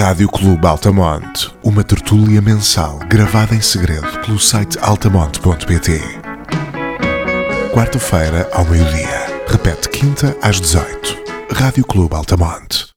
Rádio Clube Altamonte, uma tertúlia mensal gravada em segredo pelo site altamonte.pt. Quarta-feira ao meio-dia. Repete quinta às 18. Rádio Clube Altamonte.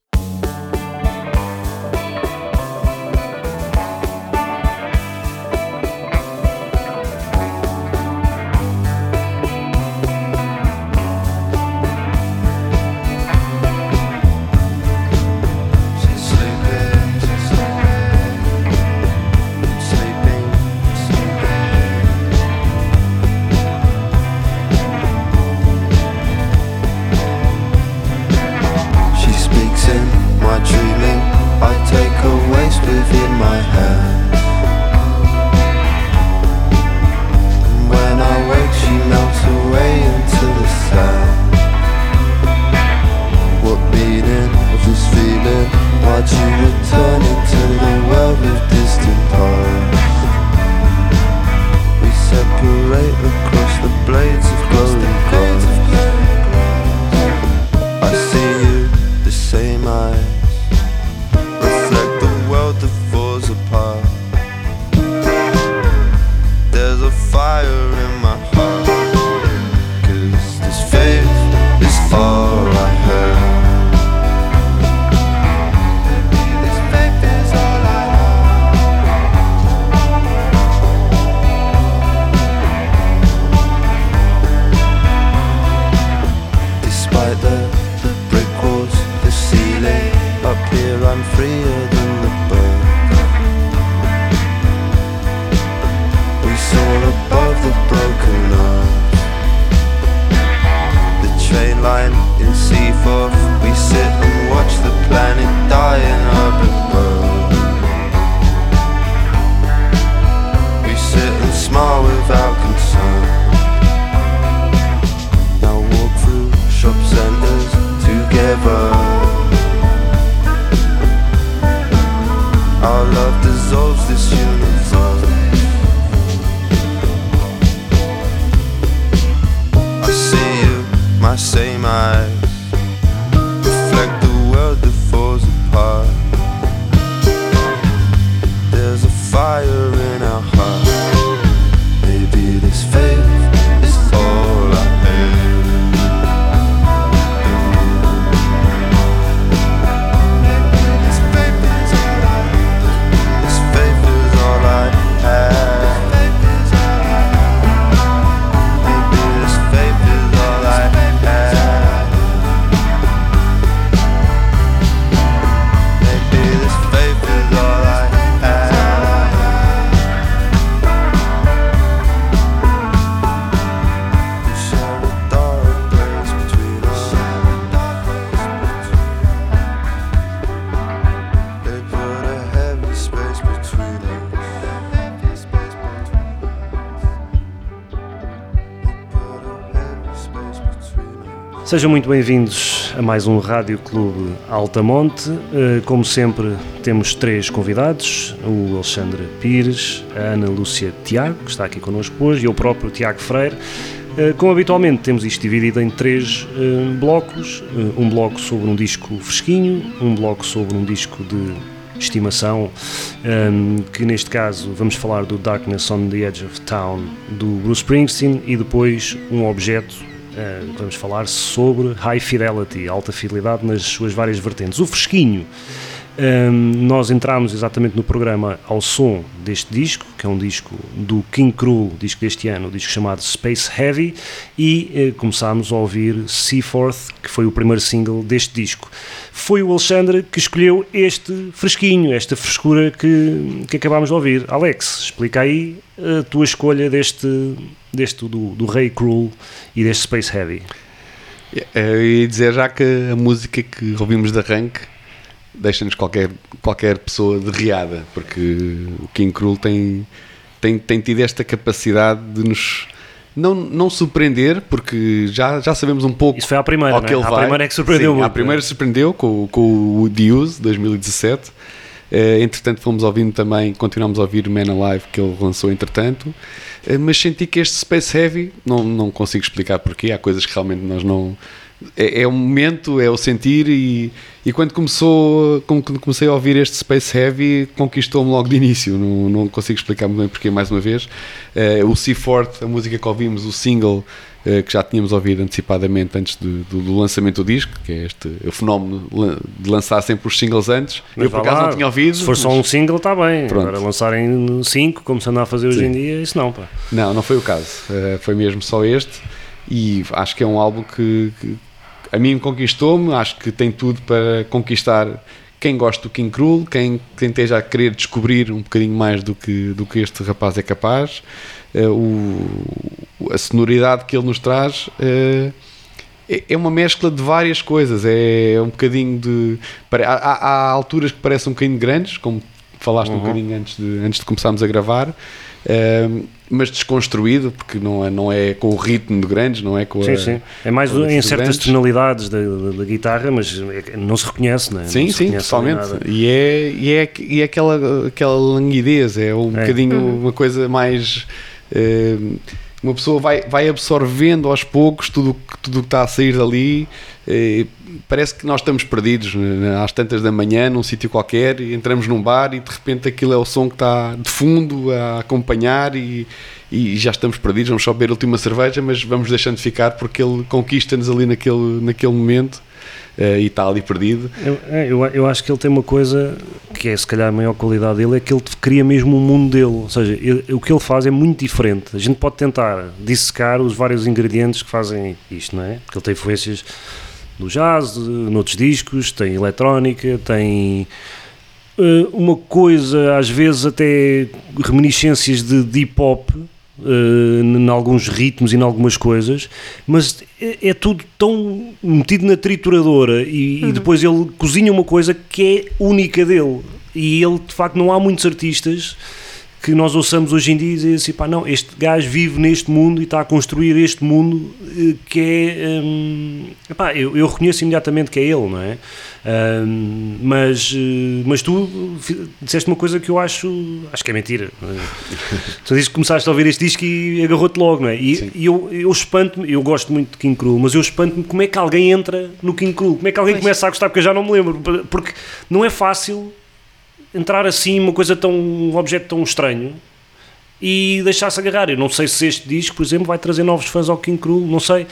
Seaforth Sejam muito bem-vindos a mais um Rádio Clube Altamonte. Eh, Como sempre, temos três convidados: o Alexandre Pires, a Ana Lúcia Tiago, que está aqui connosco hoje, e eu próprio, Tiago Freire. Eh, Como habitualmente, temos isto dividido em três eh, blocos: um bloco sobre um disco fresquinho, um bloco sobre um disco de estimação, ehm, que neste caso vamos falar do Darkness on the Edge of Town do Bruce Springsteen, e depois um objeto vamos falar sobre High Fidelity, alta fidelidade nas suas várias vertentes. O fresquinho, um, nós entramos exatamente no programa ao som deste disco, que é um disco do King Cruel, disco deste ano, um disco chamado Space Heavy, e uh, começámos a ouvir Seaforth, que foi o primeiro single deste disco. Foi o Alexandre que escolheu este fresquinho, esta frescura que, que acabámos de ouvir. Alex, explica aí a tua escolha deste, deste do, do Rei Cruel e deste Space Heavy. Eu ia dizer já que a música que ouvimos de arranque deixa-nos qualquer, qualquer pessoa derriada, porque o King Cruel tem, tem, tem tido esta capacidade de nos não, não surpreender, porque já, já sabemos um pouco Isso foi à primeira, ao é? que ele À vai. primeira é que surpreendeu Sim, muito, À primeira não é? surpreendeu com, com o The Use 2017. Eh, entretanto, fomos ouvindo também, continuamos a ouvir Man Alive que ele lançou entretanto. Eh, mas senti que este Space Heavy, não, não consigo explicar porquê, há coisas que realmente nós não, é, é o momento, é o sentir e, e quando começou, quando comecei a ouvir este Space Heavy, conquistou-me logo de início. Não, não consigo explicar muito bem porque, mais uma vez. Uh, o Sea Fort, a música que ouvimos, o single uh, que já tínhamos ouvido antecipadamente antes de, do, do, lançamento do disco, que é este o fenómeno de lançar sempre os singles antes. Mas eu por acaso lá, não tinha ouvido. Se for só um single, está bem. Pronto. Agora lançarem cinco, como se anda a fazer hoje Sim. em dia, isso não, pá. Não, não foi o caso. Uh, foi mesmo só este. E acho que é um álbum que, que a mim me conquistou-me. Acho que tem tudo para conquistar quem gosta do King Cruel, quem, quem esteja a querer descobrir um bocadinho mais do que, do que este rapaz é capaz. Uh, o, a sonoridade que ele nos traz. uh, é é uma mescla de várias coisas. É um bocadinho de. Há, há- há alturas que parecem um bocadinho grandes, como falaste um Uhum. bocadinho antes de, antes de começarmos a gravar, ehm, mas desconstruído, porque não é, não é com o ritmo de grandes, não é com a. Sim, sim. É mais em certas grandes. tonalidades da, da- da guitarra, mas é- não se reconhece, não é? Sim, não sim, totalmente. E é, e é, e é aquela, aquela languidez, é um É. bocadinho uma coisa mais. eh, uma pessoa vai, vai absorvendo aos poucos tudo o que tudo o que está a sair dali. Parece que nós estamos perdidos né, às tantas da manhã num sítio qualquer e entramos num bar e de repente aquilo é o som que está de fundo a acompanhar e, e já estamos perdidos. Vamos só beber a última cerveja, mas vamos deixando de ficar porque ele conquista-nos ali naquele, naquele momento eh, e está ali perdido. Eu, é, eu, eu acho que ele tem uma coisa que é se calhar a maior qualidade dele, é que ele cria mesmo um mundo dele. Ou seja, ele- o que ele faz é muito diferente. A gente pode tentar dissecar os vários ingredientes que fazem isto, não é? Porque ele tem influências do jazz, noutros discos, tem eletrónica, tem eh, uma coisa, às vezes até reminiscências de, de hip hop. eh, em alguns ritmos e em algumas coisas, mas é, é tudo tão metido na trituradora e, e depois ele cozinha uma coisa que é única dele. E ele, de facto, não há muitos artistas que nós ouçamos hoje em dia e dizer assim, pá, não, este gajo vive neste mundo e está a construir este mundo eh, que é, hum, epá, eu, eu reconheço imediatamente que é ele, não é? Hum, mas, eh, mas tu disseste uma coisa que eu acho, acho que é mentira. tu dizes que começaste a ouvir este disco e agarrou-te logo, não é? E, Sim. e eu, eu espanto-me, eu gosto muito de King Cruel, mas eu espanto-me como é que alguém entra no King Cruel, como é que alguém Pois. começa a gostar, porque eu já não me lembro, porque não é fácil entrar assim uma coisa tão um objeto tão estranho e deixar-se agarrar. Eu não sei se este disco, por exemplo, vai trazer novos fãs ao King Cruel, não sei.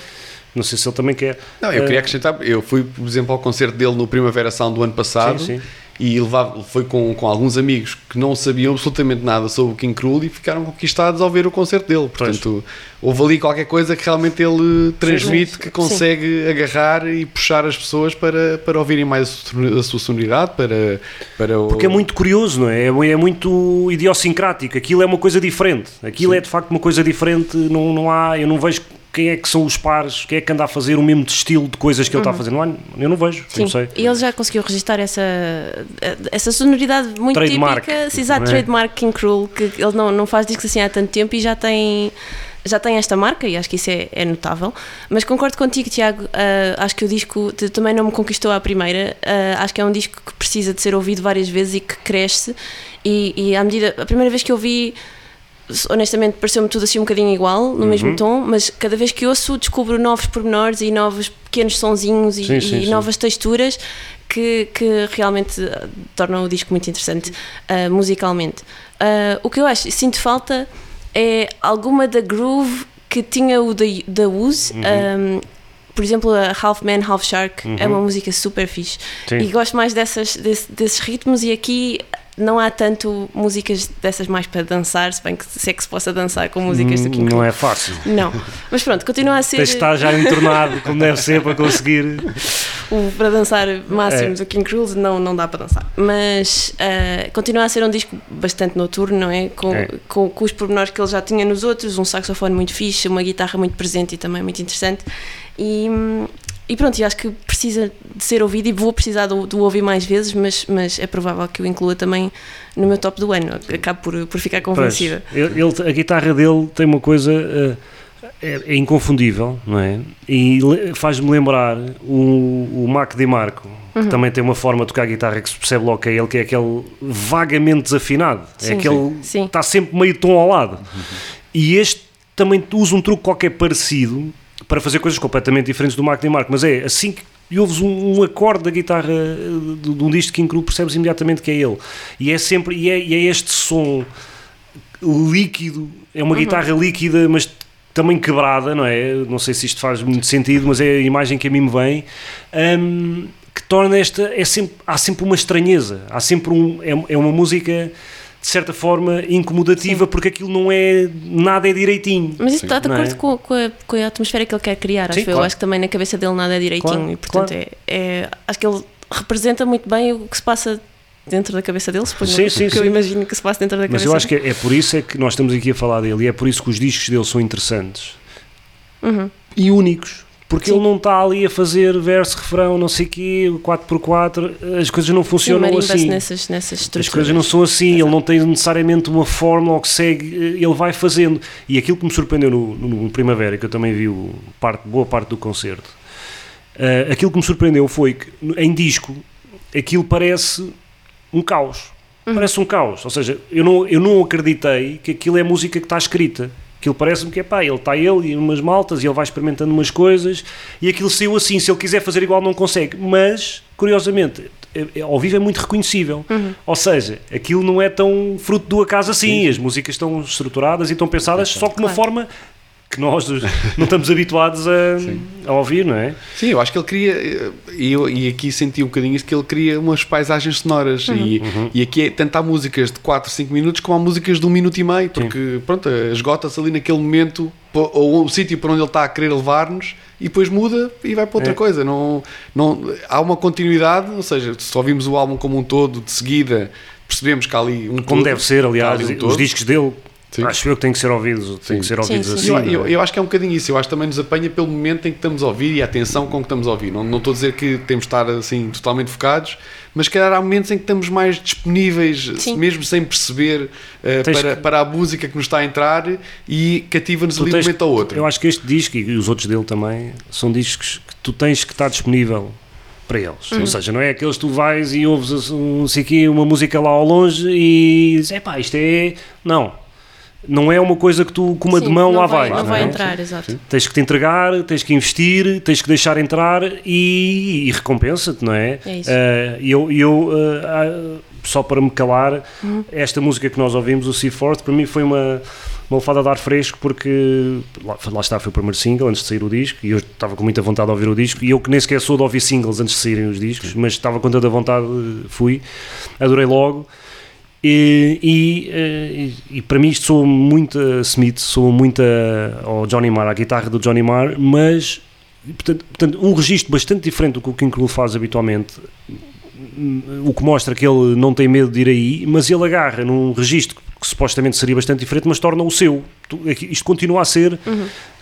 Não sei se ele também quer. Não, eu Eh, queria acrescentar, eu fui, por exemplo, ao concerto dele no Primavera Sound do ano passado Sim, sim. E levava, foi com, com alguns amigos que não sabiam absolutamente nada sobre o King Cruel e ficaram conquistados ao ver o concerto dele. Pois. Portanto, houve ali qualquer coisa que realmente ele transmite, Sim. que consegue agarrar e puxar as pessoas para, para ouvirem mais a sua- sonoridade, para, para o... Porque é muito curioso, não é? É, é muito idiosincrático. Aquilo é uma coisa diferente. Aquilo é de facto uma coisa diferente. Não, não há, eu não vejo quem é que são os pares, quem é que anda a fazer o mesmo estilo de coisas que ele está a fazer. Não há, eu não vejo, Sim, não sei. e ele já conseguiu registrar essa, essa sonoridade muito Trademark, típica, sim, exato, é? trademark King Cruel, que ele não, não faz discos assim há tanto tempo e já tem, já tem esta marca e acho que isso é, é notável. Mas concordo contigo, Tiago, ah, acho que o disco te- também não me conquistou à primeira, ah, acho que é um disco que precisa de ser ouvido várias vezes e que cresce e, e à medida, a primeira vez que eu vi honestamente pareceu-me tudo assim um bocadinho igual, no Uhum. mesmo tom, mas cada vez que ouço descubro novos pormenores e novos pequenos sonzinhos e, Sim, sim, e sim. novas texturas que, que realmente ah, tornam o disco muito interessante ah, musicalmente. Ah, o que eu acho, sinto falta é alguma da groove que tinha o da, da Wooz. Uhum. um, por exemplo, a Half Man, Half Shark é uma música super fixe. Sim. E gosto mais dessas, desse- desses ritmos e aqui não há tanto músicas dessas mais para dançar, se bem que se é que se possa dançar com músicas do King Não Cruel. é fácil. Não. Mas pronto, continua a ser Tens de estar já entornado, como deve ser, para conseguir. o para dançar máximo É. do King Cruel, não, não dá para dançar. Mas ah, continua a ser um disco bastante noturno, não é? Com, É. Com, com os pormenores que ele já tinha nos outros, um saxofone muito fixe, uma guitarra muito presente e também muito interessante. E, hum, e pronto, e acho que precisa de ser ouvido e vou precisar de, o- de ouvir mais vezes, mas, mas é provável que o inclua também no meu top do ano. Acabo por, por ficar convencida. ele, ele- a guitarra dele tem uma coisa. eh, é, é inconfundível, não é? E faz-me lembrar o, o Mac DiMarco, Uhum. que também tem uma forma de tocar guitarra que se percebe logo que é ele, que é aquele vagamente desafinado. é Sim, aquele. sim. Está sempre meio tom ao lado. E este também usa um truque qualquer parecido. Para fazer coisas completamente diferentes do Mark de Mark, mas é assim que ouves um, um acorde da guitarra eh, de, de um disco de King Cruel, percebes imediatamente que é ele. E é sempre, e é, e é este som líquido, é uma guitarra líquida, mas também quebrada, não é? Não sei se isto faz muito sentido, mas é a imagem que a mim me vem. hum, que torna esta. É sempre, há sempre uma estranheza, há sempre um. É, é uma música de certa forma incomodativa porque aquilo não é. nada é direitinho. Mas isso está de acordo é? com, com a, com a atmosfera que ele quer criar, acho Sim, eu. claro. Acho que também na cabeça dele nada é direitinho Claro, e portanto claro. é, é- Acho que ele representa muito bem o que se passa dentro da cabeça dele, suponho Sim, eu, sim, que eu sim. imagino que se passa dentro da Mas cabeça eu acho que é, é por isso é que nós estamos aqui a falar dele e é por isso que os discos dele são interessantes Uhum. e únicos. Porque Sim. ele não está ali a fazer verso, refrão, não sei o quê, 4x4, as coisas não Sim, funcionam marimba-se assim. nessas, nessas As coisas não são assim, ele não tem necessariamente uma fórmula que segue, eh, ele vai fazendo. E aquilo que me surpreendeu no, no- Primavera, que eu também vi o parte, boa parte do concerto, eh, aquilo que me surpreendeu foi que em disco aquilo parece um caos. Parece um caos. Ou seja, eu não, eu não acreditei que aquilo é música que está escrita. Aquilo parece-me que é pá, ele está ele e umas maltas e ele vai experimentando umas coisas e aquilo saiu assim. Se ele quiser fazer igual, não consegue. Mas, curiosamente, é- é- ao vivo é muito reconhecível. Ou seja, aquilo não é tão fruto do acaso assim. As músicas estão estruturadas e estão pensadas só de uma Claro. forma que nós não estamos habituados a, a ouvir, não é? Sim, eu acho que ele queria, e, eu, e aqui senti um bocadinho isso, que ele queria umas paisagens sonoras. E, e aqui é, tanto há músicas de 4, 5 minutos como há músicas de um minuto e meio, porque pronto, esgota-se ali naquele momento, ou o sítio para onde ele está a querer levar-nos, e depois muda e vai para outra É. coisa. Não, não, há uma continuidade, ou seja, se ouvimos o álbum como um todo, de seguida, percebemos que há ali um Como todo, deve ser, aliás, um os discos dele, Sim. acho eu que têm que ser ouvidos, têm que ser ouvidos Sim, sim. assim. eu, não eu, é? eu acho que é um bocadinho isso. Eu acho que também nos apanha pelo momento em que estamos a ouvir e a atenção com que estamos a ouvir. Não, não estou a dizer que temos de estar assim totalmente focados, mas que calhar há momentos em que estamos mais disponíveis, Sim. mesmo sem perceber, Tens para, que- para a música que nos está a entrar e cativa-nos ali de um momento ao outro. Eu acho que este disco e os outros dele também são discos que tu tens que estar disponível para eles. Ou seja, não é aqueles que tu vais e ouves um, quê, uma música lá ao longe e dizes, epá, isto é. Não. Não é uma coisa que tu com uma Sim, de mão não lá vai, vais. Não vai é? entrar, exato. Tens que te entregar, tens que investir, tens que deixar entrar e, e recompensa-te, não é? É isso. E eu, eu ah, só para me calar, Uhum. esta música que nós ouvimos, o Sea Forth, para mim foi uma, uma lefada de ar fresco porque lá, lá está, foi o primeiro single antes de sair o disco e eu estava com muita vontade de ouvir o disco e eu que nem sequer sou de ouvir singles antes de saírem os discos, mas estava com tanta vontade, fui, adorei logo. E, e, eh, e- para mim isto soa muito a Smith, soa muito a- ao Johnny Marr, à guitarra do Johnny Marr, mas portanto, portanto, um registro bastante diferente do que o King Cruel faz habitualmente, o que mostra que ele não tem medo de ir aí, mas ele agarra num registro que supostamente seria bastante diferente, mas torna o seu. Isto continua a ser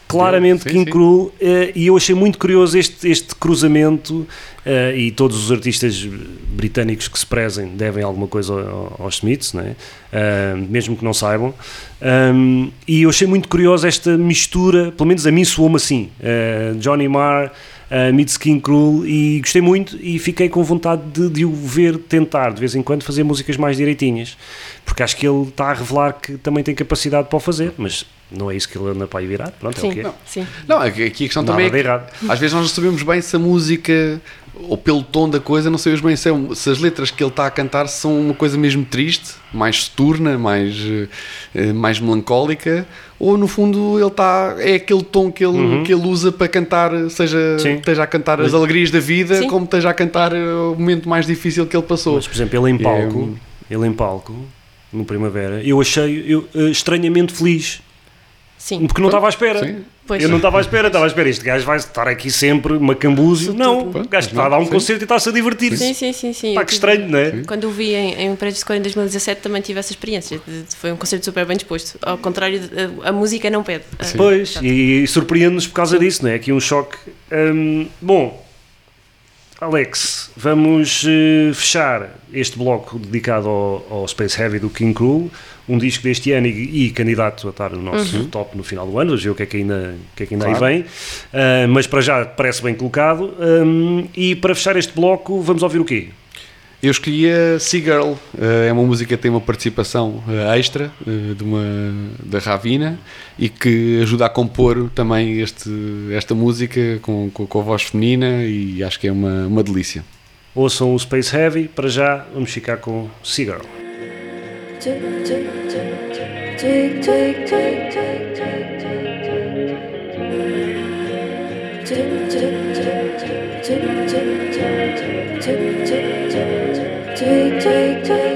claramente Sim, King sim. Cruel eh, e eu achei muito curioso este, este cruzamento eh, e todos os artistas britânicos que se prezem devem alguma coisa ao- aos Smiths, né? Ah, mesmo que não saibam. Um, e eu achei muito curioso esta mistura, pelo menos a mim soou-me assim, eh, Johnny Marr, uh, meets King Cruel e gostei muito e fiquei com vontade de, de o ver tentar de vez em quando fazer músicas mais direitinhas, porque acho que ele está a revelar que também tem capacidade para o fazer, mas não é isso que ele anda para aí virar, pronto, é o Sim, que é. sim. Não, aqui aqui a questão Nada também é que às vezes nós não sabemos bem se a música ou pelo tom da coisa, não sabemos bem se, é se as letras que ele está a cantar são uma coisa mesmo triste, mais soturna, mais, eh, eh, mais melancólica, ou no fundo ele está. é aquele tom que ele, que ele usa para cantar, seja Uhum. Sim. esteja a cantar as alegrias da vida, Sim. como esteja a cantar eh, o momento mais difícil que ele passou. Mas, por exemplo, ele em é palco, um- ele em palco, no Primavera, eu achei eu, estranhamente feliz, Sim. porque não estava à espera. Sim. Pois. Eu não estava à espera, estava à espera. Este gajo vai estar aqui sempre, macambúzio. Não, o gajo está a dar um Sim. concerto e está-se a divertir. Sim, sim, sim, sim. Pá, que estranho, não é? Quando o vi em, em Prédios de Cor em 2017 também tive essa experiência. Foi um concerto super bem disposto. Ao contrário, a, a música não pede. Ah, Pois, portanto, e, surpreende-nos por causa disso, não é? Aqui um choque. Hum, bom, Alex, vamos eh, fechar este bloco dedicado ao, ao Space Heavy do King Cruel, um disco deste ano e, e candidato a estar no nosso top no final do ano, vamos ver o que é que ainda, o que é que ainda Claro. aí vem, Ah, mas para já parece bem colocado. Hum, e para fechar este bloco, vamos ouvir o quê? Eu escolhi a Seagirl, eh, é uma música que tem uma participação eh, extra eh, de uma, da Ravina e que ajuda a compor também este, esta música com, com, com a voz feminina e acho que é uma, uma delícia. Ouçam o Space Heavy, para já vamos ficar com take, take, take.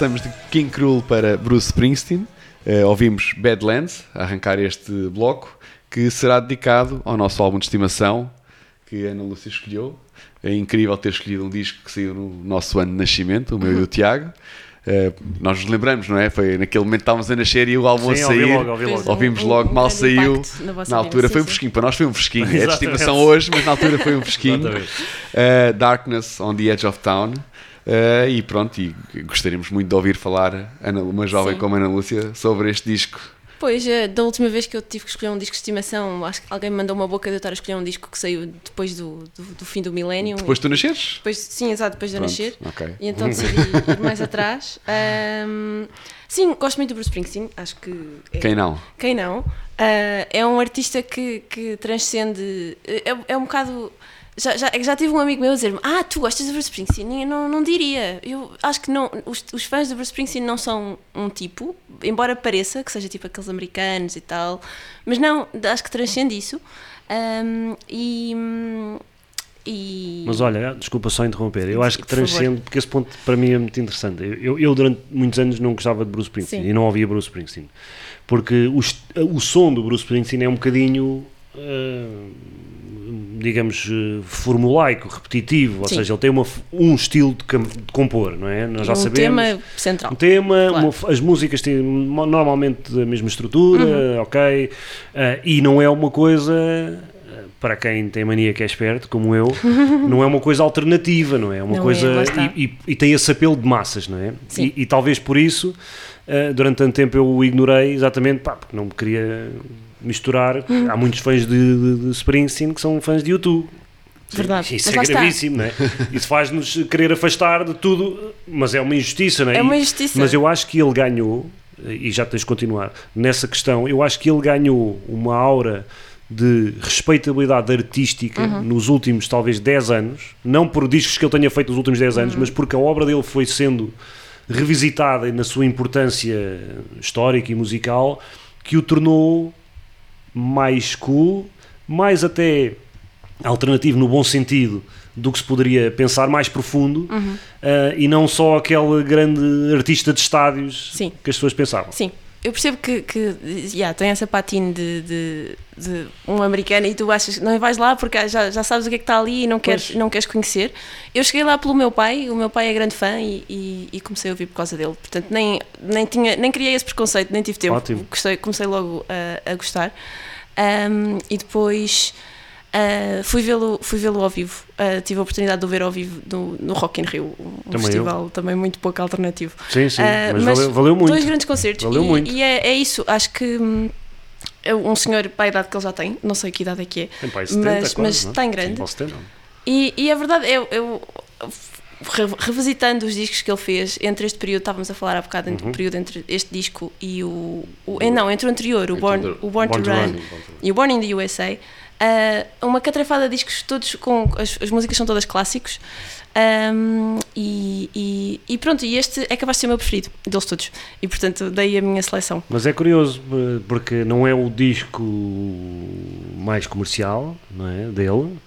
Passamos de King Cruel para Bruce Springsteen. Eh, ouvimos Badlands, a arrancar este bloco, que será dedicado ao nosso álbum de estimação, que a Ana Lúcia escolheu. É incrível ter escolhido um disco que saiu no nosso ano de nascimento, o meu e do Tiago. Eh, nós nos lembramos, não é? Foi naquele momento que estávamos a nascer e o álbum Sim, a ouvi sair. logo, ouvi logo. Fez um- Ouvimos um- logo, um mal saiu. na Na altura vida. foi um fresquinho, para nós foi um fresquinho. É de estimação hoje, mas na altura foi um fresquinho. Uh, Darkness on the Edge of Town. Uh, e pronto, e gostaríamos muito de ouvir falar Ana- uma jovem Sim. como Ana Lúcia sobre este disco. Pois, eh, da última vez que eu tive que escolher um disco de estimação, acho que alguém me mandou uma boca de eu estar a escolher um disco que saiu depois do, do, do fim do milénio. Depois de tu nasceres? Depois- sim, exato, depois de eu Pronto, nascer. ok. E então decidi ir mais atrás. Ahm, sim, gosto muito do Bruce Springsteen, acho que. É, Quem não? Quem não? Ah, é um artista que, que transcende. É, é um bocado. Já, já, já tive um amigo meu a dizer-me: Ah, tu gostas do Bruce Springsteen? Eu não, não diria. Eu acho que não. Os, os fãs do Bruce Springsteen não são um tipo, embora pareça que seja tipo aqueles americanos e tal, mas não, acho que transcende isso. Ahm, e. e Mas olha, desculpa só interromper, eu acho que por favor. transcende, porque esse ponto para mim é muito interessante. Eu, eu, durante muitos anos não gostava de Bruce Springsteen Sim. e não ouvia Bruce Springsteen, porque o, o som do Bruce Springsteen é um bocadinho, ah, digamos, eh, formulaico, repetitivo, ou Sim. seja, ele tem uma, um estilo de, de compor, não é? Nós já um sabemos. tema central. Um tema, Claro. uma- as músicas têm normalmente a mesma estrutura, Uhum. ok? Ah, e não é uma coisa, ah, para quem tem mania que é esperto, como eu, não é uma coisa alternativa, não é? É uma Não é, coisa. está. e, e- e tem esse apelo de massas, não é? Sim. E, e talvez por isso, ah, durante tanto tempo eu o ignorei, exatamente, pá, porque não me queria misturar. Há muitos fãs de, de- de Springsteen que são fãs de YouTube. Verdade. Isso Mas é gravíssimo, não é? Isso faz-nos querer afastar de tudo, mas é uma injustiça, não é? É uma injustiça. Mas eu acho que ele ganhou, e já tens de continuar nessa questão, eu acho que ele ganhou uma aura de respeitabilidade artística Uhum. nos últimos talvez 10 anos, não por discos que ele tenha feito nos últimos 10 anos, Uhum. mas porque a obra dele foi sendo revisitada na sua importância histórica e musical, que o tornou mais cool, mais até alternativo no bom sentido do que se poderia pensar, mais profundo, Uhum. ah, e não só aquele grande artista de estádios Sim. que as pessoas pensavam. Sim, eu percebo que, que yeah, tem essa patina de, de, de um americano e tu achas que não vais lá porque já, já sabes o que é que está ali e não queres, Pois. não queres conhecer. Eu cheguei lá pelo meu pai, o meu pai é grande fã e, e, e comecei a ouvir por causa dele. Portanto, nem, nem, tinha, nem criei esse preconceito, nem tive tempo. Ótimo. Gostei, comecei logo a, a gostar. Um, e depois uh, fui vê-lo fui vê-lo ao vivo. Uh, tive a oportunidade de o ver ao vivo no, no Rock in Rio, um Também eu. festival também muito pouco alternativo. Sim, sim, Ah, mas, valeu, valeu muito. Dois grandes concertos. Valeu e, muito. e é, é isso, acho que hum, é um senhor para a idade que ele já tem, não sei que idade é que é, Tem pai 70, mas, quase, mas não é? está em grande. Ou 70. E, e a verdade, eu, eu re- revisitando os discos que ele fez entre este período, estávamos a falar há bocado, Uhum. entre o período entre este disco e o. o eh, não, entre o anterior, o Born, o Born, Born to to Run, Run. e o Born in the USA. Ah, uma catrafada de discos todos com. As, as músicas são todas clássicos. Ahm, e, e, e pronto, e este é capaz de ser o meu preferido deles todos. E portanto, dei a minha seleção. Mas é curioso, porque não é o disco mais comercial não é, dele.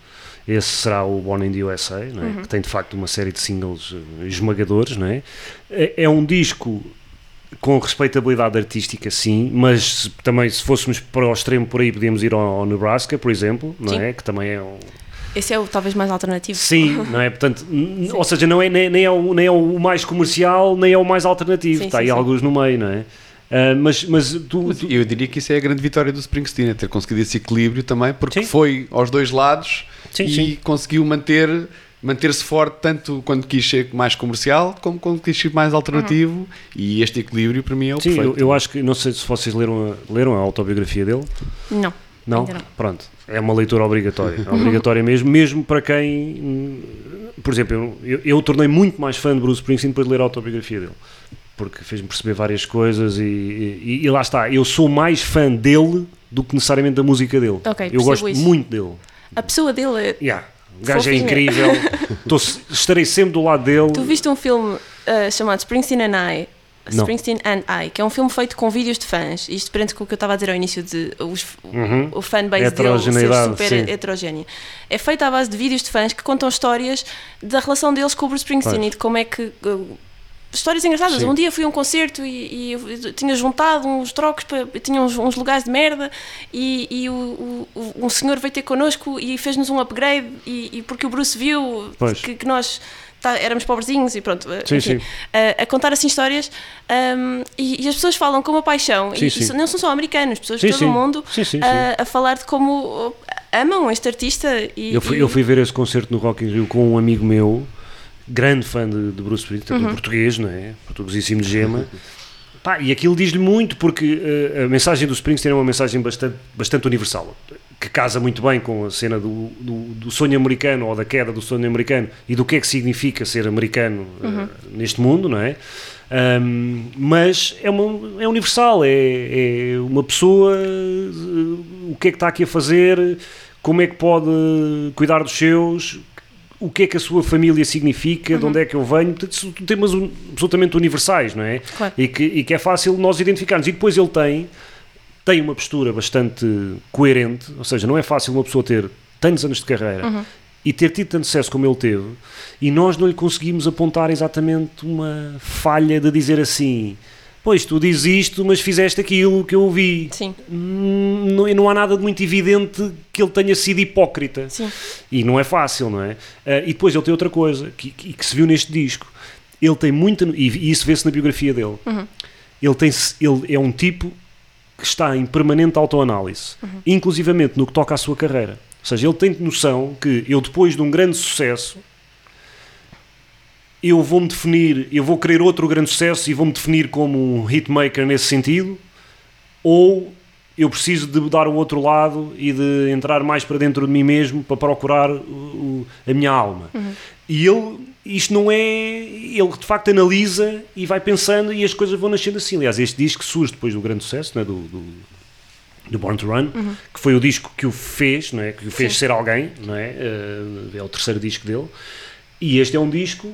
Esse será o Born in the USA, é? Uhum. que tem de facto uma série de singles eh, esmagadores. Não é? É, é um disco com respeitabilidade artística, sim, mas se- também se fôssemos para o extremo por aí, podíamos ir ao, ao Nebraska, por exemplo, não Sim. é? que também é um, Esse é o talvez mais alternativo. Sim, não é? Portanto, n- ou seja, não é, nem, nem, é o, nem é o mais comercial, nem é o mais alternativo. Sim, Está sim, aí sim. alguns no meio, não é? Ah, mas, mas tu, Mas tu- eu diria que isso é a grande vitória do Springsteen, é ter conseguido esse equilíbrio também, porque Sim. foi aos dois lados Sim, e sim. conseguiu manter manter-se forte tanto quando quis ser mais comercial como quando quis ser mais alternativo e este equilíbrio para mim é o sim, eu, perfeito. eu acho que, não sei se vocês leram a, leram a autobiografia dele. Não. Não? Não. Pronto. É uma leitura obrigatória. obrigatória mesmo, mesmo para quem. Por exemplo, eu, eu, eu tornei muito mais fã de Bruce Springsteen depois de ler a autobiografia dele. Porque fez-me perceber várias coisas e, e, e lá está. Eu sou mais fã dele do que necessariamente da música dele. Ok, eu gosto isso. muito dele. A pessoa dele é. Yeah. O gajo é incrível. Tô- estarei sempre do lado dele. Tu viste um filme uh, chamado Springsteen and I? Não. Springsteen and I, que é um filme feito com vídeos de fãs. Isto prende com o que eu estava a dizer ao início de os, Uhum. o fanbase dele ser super sim. heterogénea. É feito à base de vídeos de fãs que contam histórias da relação deles com o Bruce Springsteen Pois. e de como é que uh, histórias engraçadas. Sim. Um dia fui a um concerto e, e tinha juntado uns trocos, para, tinha uns, uns lugares de merda e, e o, o- um senhor veio ter connosco e fez-nos um upgrade e, e porque o Bruce viu que, que nós tá- éramos pobrezinhos e pronto. Sim, enfim, sim. A, a contar assim histórias um, e, as pessoas falam com uma paixão Sim, e, não são só americanos, pessoas de todo o mundo sim, sim. A, a falar de como amam este artista e, Eu fui, eu fui ver esse concerto no Rock in Rio com um amigo meu, grande fã de, de Bruce Springsteen, Uhum. um português, não é? Portuguesíssimo de gema. Pá, e aquilo diz-lhe muito, porque eh, a mensagem do Springsteen é uma mensagem bastante, bastante universal, que casa muito bem com a cena do, do, do sonho americano ou da queda do sonho americano e do que é que significa ser americano Uhum. neste mundo, não é? Ahm, mas é, uma, é universal, é, é uma pessoa, eh, o que é que está aqui a fazer, como é que pode cuidar dos seus, o que é que a sua família significa, de onde é que eu venho, portanto, são temas absolutamente universais, não é? Claro. E, que, e que é fácil nós identificarmos. E depois ele tem, tem uma postura bastante coerente, ou seja, não é fácil uma pessoa ter tantos anos de carreira e ter tido tanto sucesso como ele teve, e nós não lhe conseguimos apontar exatamente uma falha de dizer assim. Pois, tu dizes isto, mas fizeste aquilo que eu ouvi. Sim, Hum, Não, não há nada de muito evidente que ele tenha sido hipócrita. sim. E não é fácil, não é? Ah, e depois ele tem outra coisa que, que, que se viu neste disco. Ele tem muita. E e isso vê-se na biografia dele. Ele, tem, ele é um tipo que está em permanente autoanálise, inclusivamente no que toca à sua carreira. Ou seja, ele tem noção que eu, depois de um grande sucesso, eu vou-me definir, eu vou querer outro grande sucesso e vou-me definir como um hitmaker nesse sentido, ou eu preciso de dar o outro lado e de entrar mais para dentro de mim mesmo para procurar o- a minha alma. E ele, isto não é. Ele de facto analisa e vai pensando e as coisas vão nascendo assim. Aliás, este disco surge depois do grande sucesso, né, do, do, do Born to Run, que foi o disco que o fez, não é? que o fez Sim. ser alguém, não é? Eh, é o terceiro disco dele. E este é um disco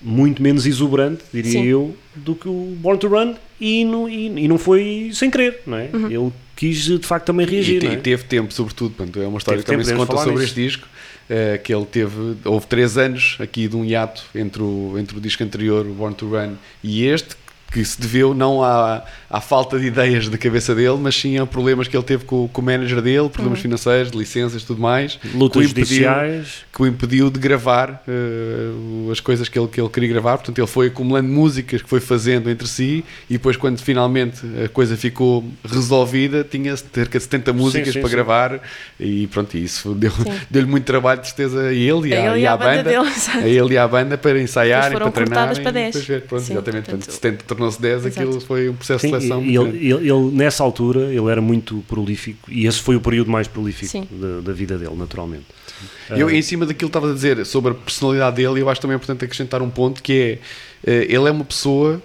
muito menos exuberante, diria Sim. eu, do que o Born to Run e não, e, e não foi sem querer, não é? Ele quis de facto também E, reagir, não e é? teve tempo, sobretudo, portanto, é uma história Teve que também se conta sobre nisso. este disco, eh, que ele teve, houve três anos aqui de um hiato entre o, entre o disco anterior, o Born to Run, e este, que se deveu não à, à falta de ideias da cabeça dele, mas sim a problemas que ele teve com, com o manager dele, problemas financeiros, de licenças e tudo mais, que o Lutas impediu- judiciais. que o impediu de gravar eh, as coisas que ele, que ele queria gravar. Portanto, ele foi acumulando músicas que foi fazendo entre si e depois, quando finalmente a coisa ficou resolvida, tinha cerca de 70 músicas sim, para sim. gravar e pronto, isso deu- deu-lhe muito trabalho, de certeza, a ele e, A à, ele e à banda banda. dele, a ele e à banda para ensaiarem, foram para treinarem. para e depois 10. ver. Pronto, Sim, exatamente. Portanto, portanto- 70 tornou-se 10, Exato. aquilo foi um processo Sim, de seleção. ele, ele- ele, nessa altura ele era muito prolífico e esse foi o período mais prolífico Sim. da, da vida dele, naturalmente. Eu, Ah, em cima daquilo que estava a dizer sobre a personalidade dele, eu acho também importante acrescentar um ponto que é eh, ele é uma pessoa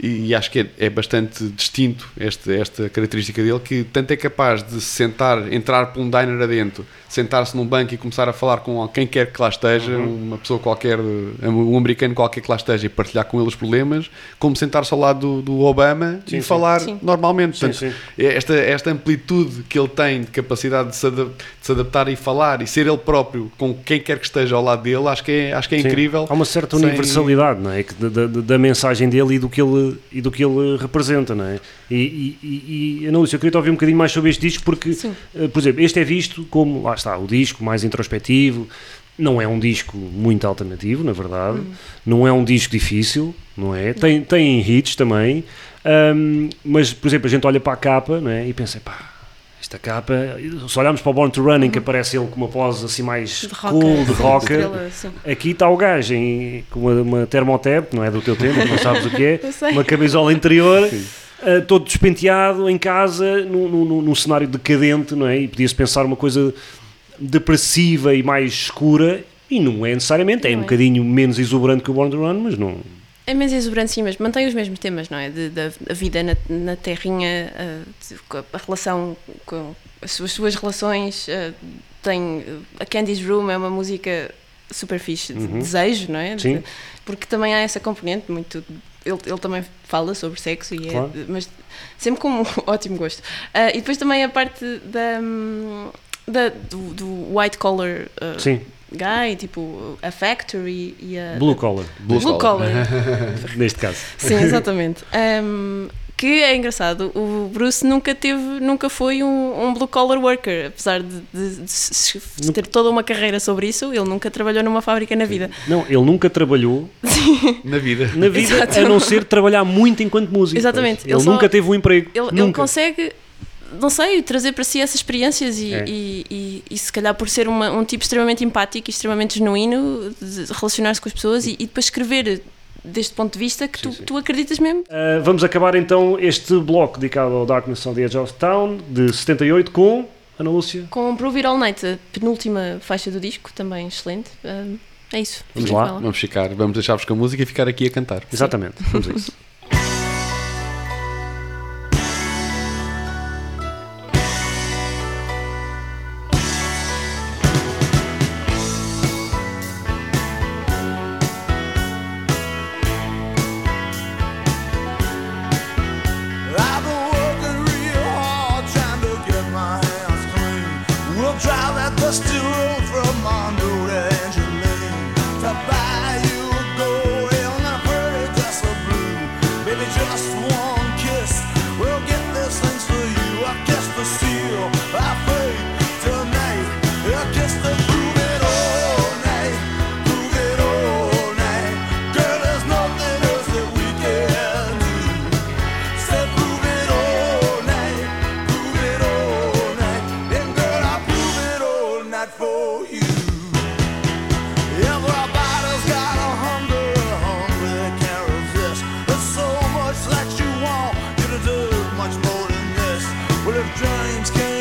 e, e acho que é, é bastante distinto este, esta característica dele que tanto é capaz de se sentar, entrar por um diner adentro, sentar-se num banco e começar a falar com quem quer que lá esteja, Uhum. uma pessoa qualquer, um americano qualquer que lá esteja e partilhar com ele os problemas, como sentar-se ao lado do, do Obama Sim, e sim. falar Sim. normalmente. Sim, Portanto, sim. esta, esta amplitude que ele tem de capacidade de se, adap- de se adaptar e falar e ser ele próprio com quem quer que esteja ao lado dele, acho que é, acho que é Sim. incrível. Há uma certa Sem- universalidade, não é? Que Da, da, da mensagem dele e do que ele, e do que ele representa, não é? E, e, e, Ana Lúcia, eu queria te ouvir um bocadinho mais sobre este disco, porque, Sim. eh, por exemplo, este é visto como, lá está, o disco mais introspectivo, não é um disco muito alternativo, na verdade, não é um disco difícil, não é? Tem, tem hits também, ahm, mas, por exemplo, a gente olha para a capa não é? e pensa, pá. Esta capa, se olharmos para o Born to Run, em que aparece ele com uma pose assim mais De rocker, cool, de rocker, sim. Aqui está o gajo em, com uma, uma termotep, não é do teu tempo, não sabes o que é, uma camisola interior, eh, todo despenteado em casa, num, num, num cenário decadente, não é? E podia-se pensar uma coisa depressiva e mais escura, e não é necessariamente, é Não um é. bocadinho menos exuberante que o Born to Run, mas não. É menos exuberante, sim, mas mantém os mesmos temas, não é? De, da da vida na, na terrinha, a, de- a- relação com as suas, suas relações. a- tem a Candy's Room é uma música super fixe, de Uhum. desejo, não é? Sim. porque também há essa componente muito. Ele, ele também fala sobre sexo, e é, Claro. mas sempre com um ótimo gosto. Ah, e depois também a parte da, hum, da- do, do white collar. Sim, Guy, tipo a Factory e a. Blue Collar, Blue Blue Collar. Collar. neste caso. Sim, exatamente. Um, que é engraçado, o Bruce nunca teve, nunca foi um, um blue collar worker, apesar de, de- de de ter toda uma carreira sobre isso, ele nunca trabalhou numa fábrica na vida. Não, ele nunca trabalhou Na vida. na vida Exato. a não ser trabalhar muito enquanto músico. Exatamente. Ele, Ele só- nunca teve um emprego. Ele, ele consegue, não sei, trazer para si essas experiências e, É. e, e, e se calhar por ser uma- um tipo extremamente empático e extremamente genuíno, de relacionar-se com as pessoas e, e depois escrever deste ponto de vista que tu, tu acreditas mesmo. Uh, vamos acabar então este bloco dedicado ao Darkness on the Edge of Town de 78 com Ana Lúcia. Com Prove It All Night, a penúltima faixa do disco, também excelente. Um, é isso. Vamos lá. Vamos ficar, vamos deixar-vos com a música e ficar aqui a cantar. Exatamente, vamos a isso. dreams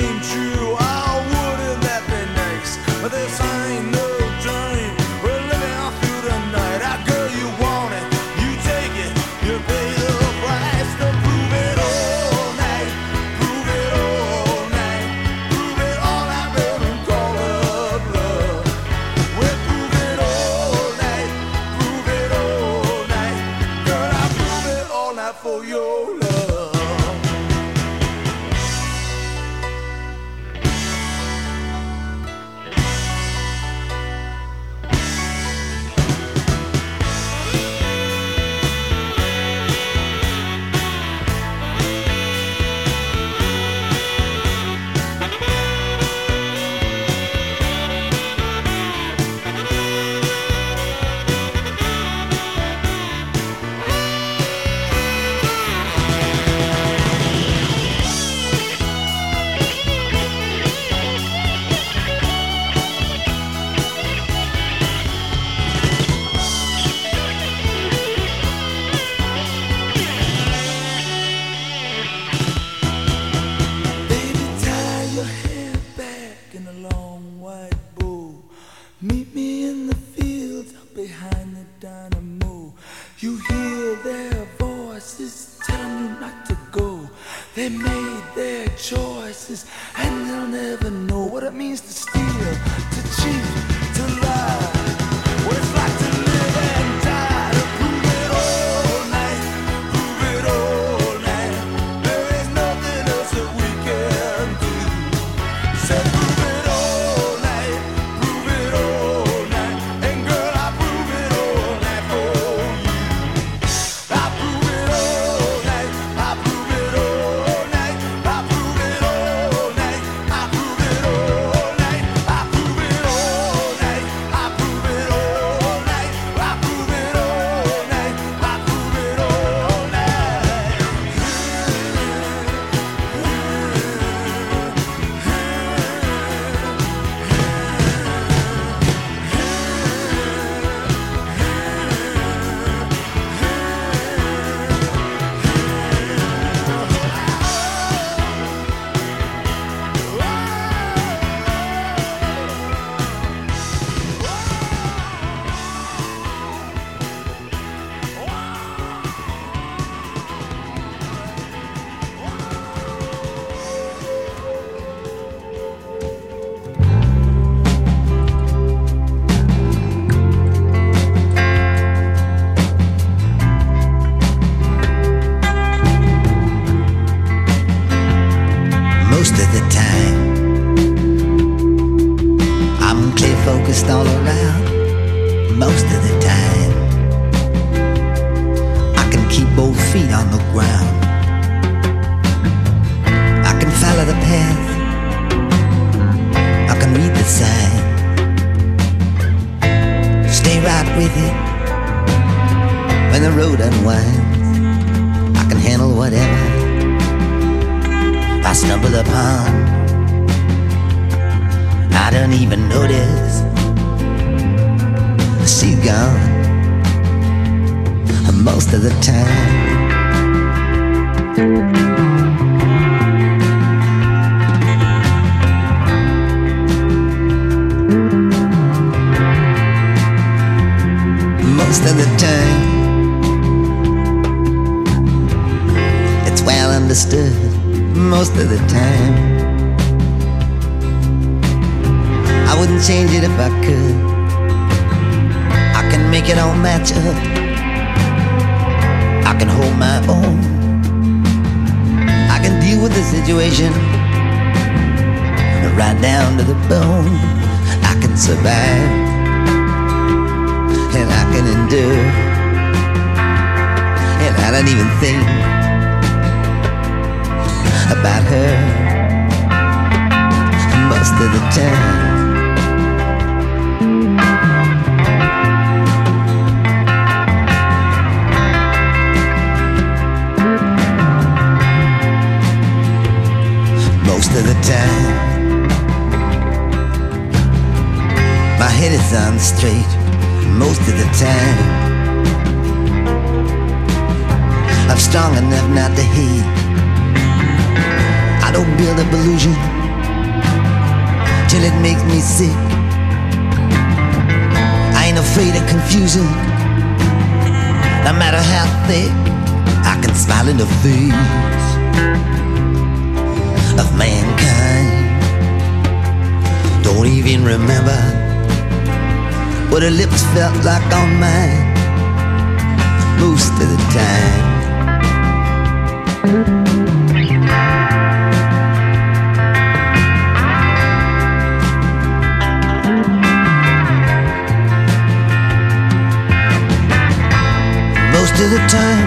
Most of the time,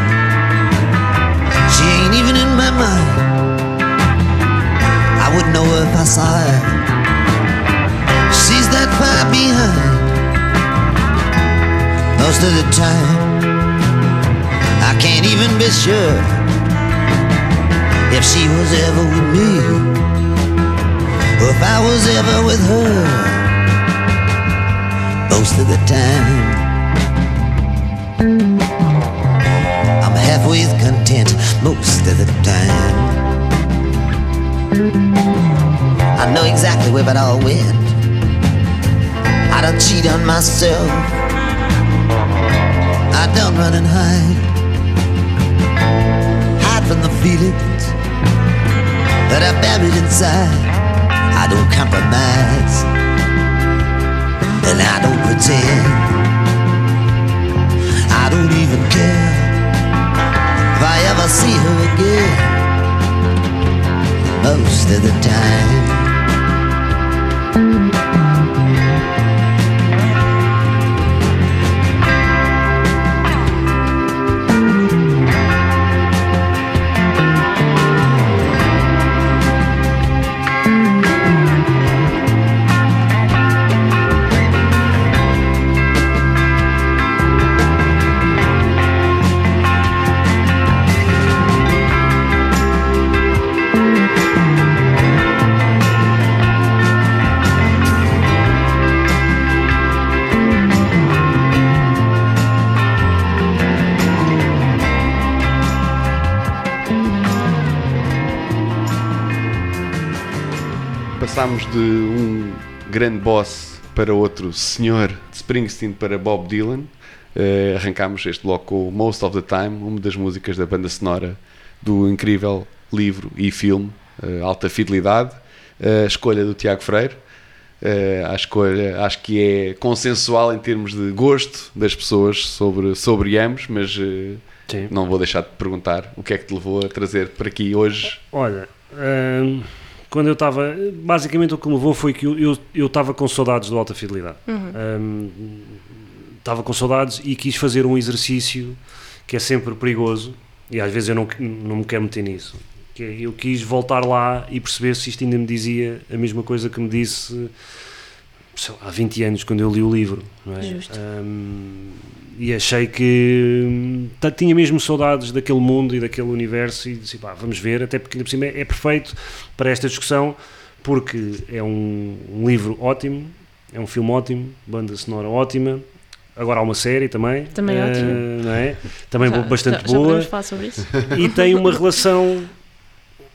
she ain't even in my mind. I would know if I saw her. She's that far behind. Most of the time, I can't even be sure if she was ever with me or if I was ever with her. Most of the time, halfway content. Most of the time. I know exactly where it all went. I don't cheat on myself. I don't run and hide. Hide from the feelings that are buried inside. I don't compromise. And I don't pretend. I don't even care I ever see her again most of the time. Passámos de um grande boss para outro senhor, de Springsteen para Bob Dylan. Eh, arrancámos este bloco com Most of the Time, uma das músicas da banda sonora do incrível livro e filme eh, Alta Fidelidade. A escolha do Tiago Freire. Eh, a escolha acho que é consensual em termos de gosto das pessoas sobre, sobre ambos, mas Sim. não vou deixar de perguntar o que é que te levou a trazer para aqui hoje. Olha, hum, quando eu estava. Basicamente o que me levou foi que eu estava com saudades do Alta Fidelidade. Estava com saudades e quis fazer um exercício que é sempre perigoso e às vezes eu não, não me quero meter nisso. Que é, eu quis voltar lá e perceber se isto ainda me dizia a mesma coisa que me disse sei lá, há 20 anos quando eu li o livro. Não é? Justo. Hum, e achei que hum, tinha mesmo saudades daquele mundo e daquele universo e disse, pá, vamos ver, até porque por cima é, é perfeito para esta discussão porque é um, um livro ótimo, é um filme ótimo, banda sonora ótima, agora há uma série também, Também eh, ótima. não é? também Já- bastante já, já boa falar sobre isso. e tem uma relação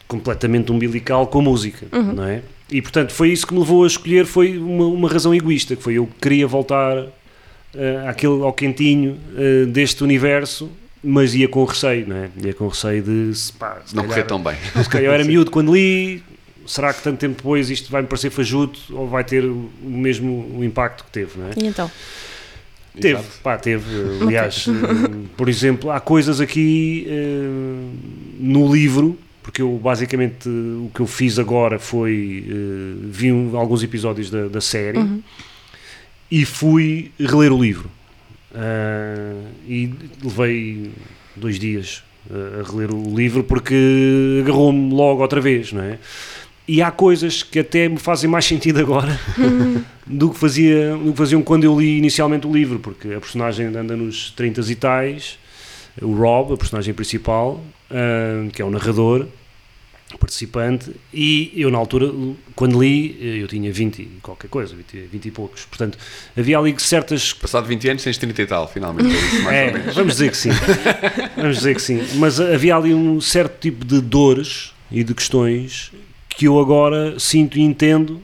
completamente umbilical com a música, Uhum. não é? E portanto foi isso que me levou a escolher, foi uma, uma razão egoísta, que foi eu queria voltar eh, àquele, ao quentinho eh, deste universo, mas ia com receio, não é? Ia com receio de se, pá, se Não correr tão bem. se calhar eu era miúdo quando li, será que tanto tempo depois isto vai me parecer fajuto ou vai ter o mesmo o impacto que teve, não é? E então? Teve, Exato. pá, teve. Aliás, eh, por exemplo, há coisas aqui eh, no livro, porque eu basicamente o que eu fiz agora foi eh, vi um- alguns episódios da, da série Uhum. e fui reler o livro. Ah, e levei dois dias eh, a reler o livro porque agarrou-me logo outra vez, não é? E há coisas que até me fazem mais sentido agora do que, fazia, do que faziam quando eu li inicialmente o livro, porque a personagem anda nos 30 e tais, o Rob, a personagem principal, ah, que é o narrador, participante, e eu na altura, quando li, eu tinha 20 e qualquer coisa, 20, 20 e poucos, portanto, havia ali certas Passado 20 anos tens 30 e tal, finalmente. É isso, mais ou é, menos. vamos dizer que sim. Vamos dizer que sim. Mas havia ali um certo tipo de dores e de questões que eu agora sinto e entendo,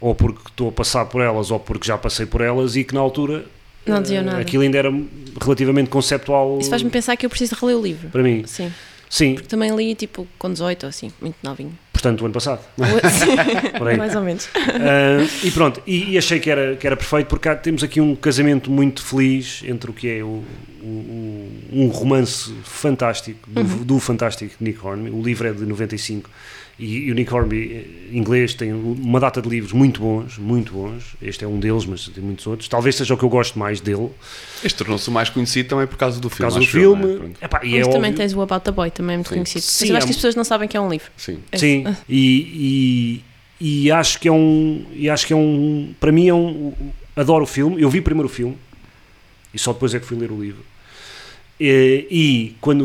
ou porque estou a passar por elas, ou porque já passei por elas, e que na altura Não diziam eh, nada. aquilo ainda era relativamente conceptual Isso faz-me pensar que eu preciso reler o livro. para mim. Sim. Sim, Também li tipo com 18 ou assim, muito novinho. portanto, o ano passado. Mais ou menos. Ah, e pronto, e, e achei que era, que era perfeito porque há- temos aqui um casamento muito feliz entre o que é o, o- um romance fantástico do, do fantástico Nick Hornby. O livro é de 95 e, e o Nick Hornby, eh, inglês, tem uma data de livros muito bons, muito bons. Este é um deles, mas tem muitos outros. Talvez seja o que eu gosto mais dele, Este tornou-se o mais conhecido também por causa do por filme. causa do é? filme. Pronto. Epá, e é Mas também óbvio- tens o About the Boy, também é muito Sim. conhecido. Sim, Mas eu acho é que as um- pessoas não sabem que é um livro. Sim. Sim, e, e, e acho que é um. E acho que é um. Para mim é um. Adoro o filme. Eu vi primeiro o filme e só depois é que fui ler o livro. E, e quando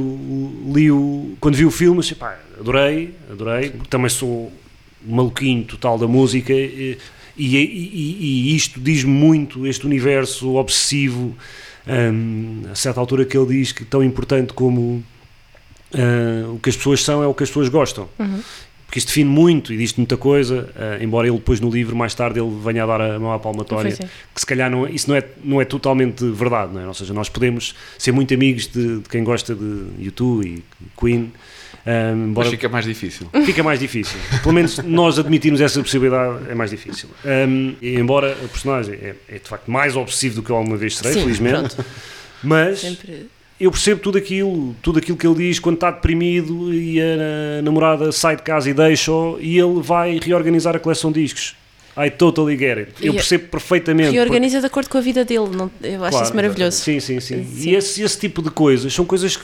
li o, quando vi o filme, achei, pá, adorei, adorei, porque também sou maluquinho total da música e, e, e- e isto diz muito, este universo obsessivo, hum, a certa altura que ele diz que tão importante como ah, o que as pessoas são é o que as pessoas gostam. Porque isso define muito e diz muita coisa, ah, embora ele depois no livro, mais tarde, ele venha a dar a mão à palmatória, que se calhar não, isso não é, não é totalmente verdade, não é? Ou seja, nós podemos ser muito amigos de, de quem gosta de YouTube e Queen, ah, embora Mas fica mais difícil. fica mais difícil. Pelo menos nós admitirmos essa possibilidade é mais difícil. Um, e embora a personagem é, é, de facto mais obsessivo do que eu alguma vez serei, Sim, felizmente, mas Sempre. Eu percebo tudo aquilo, tudo aquilo que ele diz quando está deprimido e a namorada sai de casa e deixa-o e ele vai reorganizar a coleção de discos. I totally get it. Eu percebo perfeitamente. Reorganiza de acordo com a vida dele. Não, eu acho Claro, isso maravilhoso. Sim, sim, sim. Sim. E esse, esse tipo de coisas são coisas que,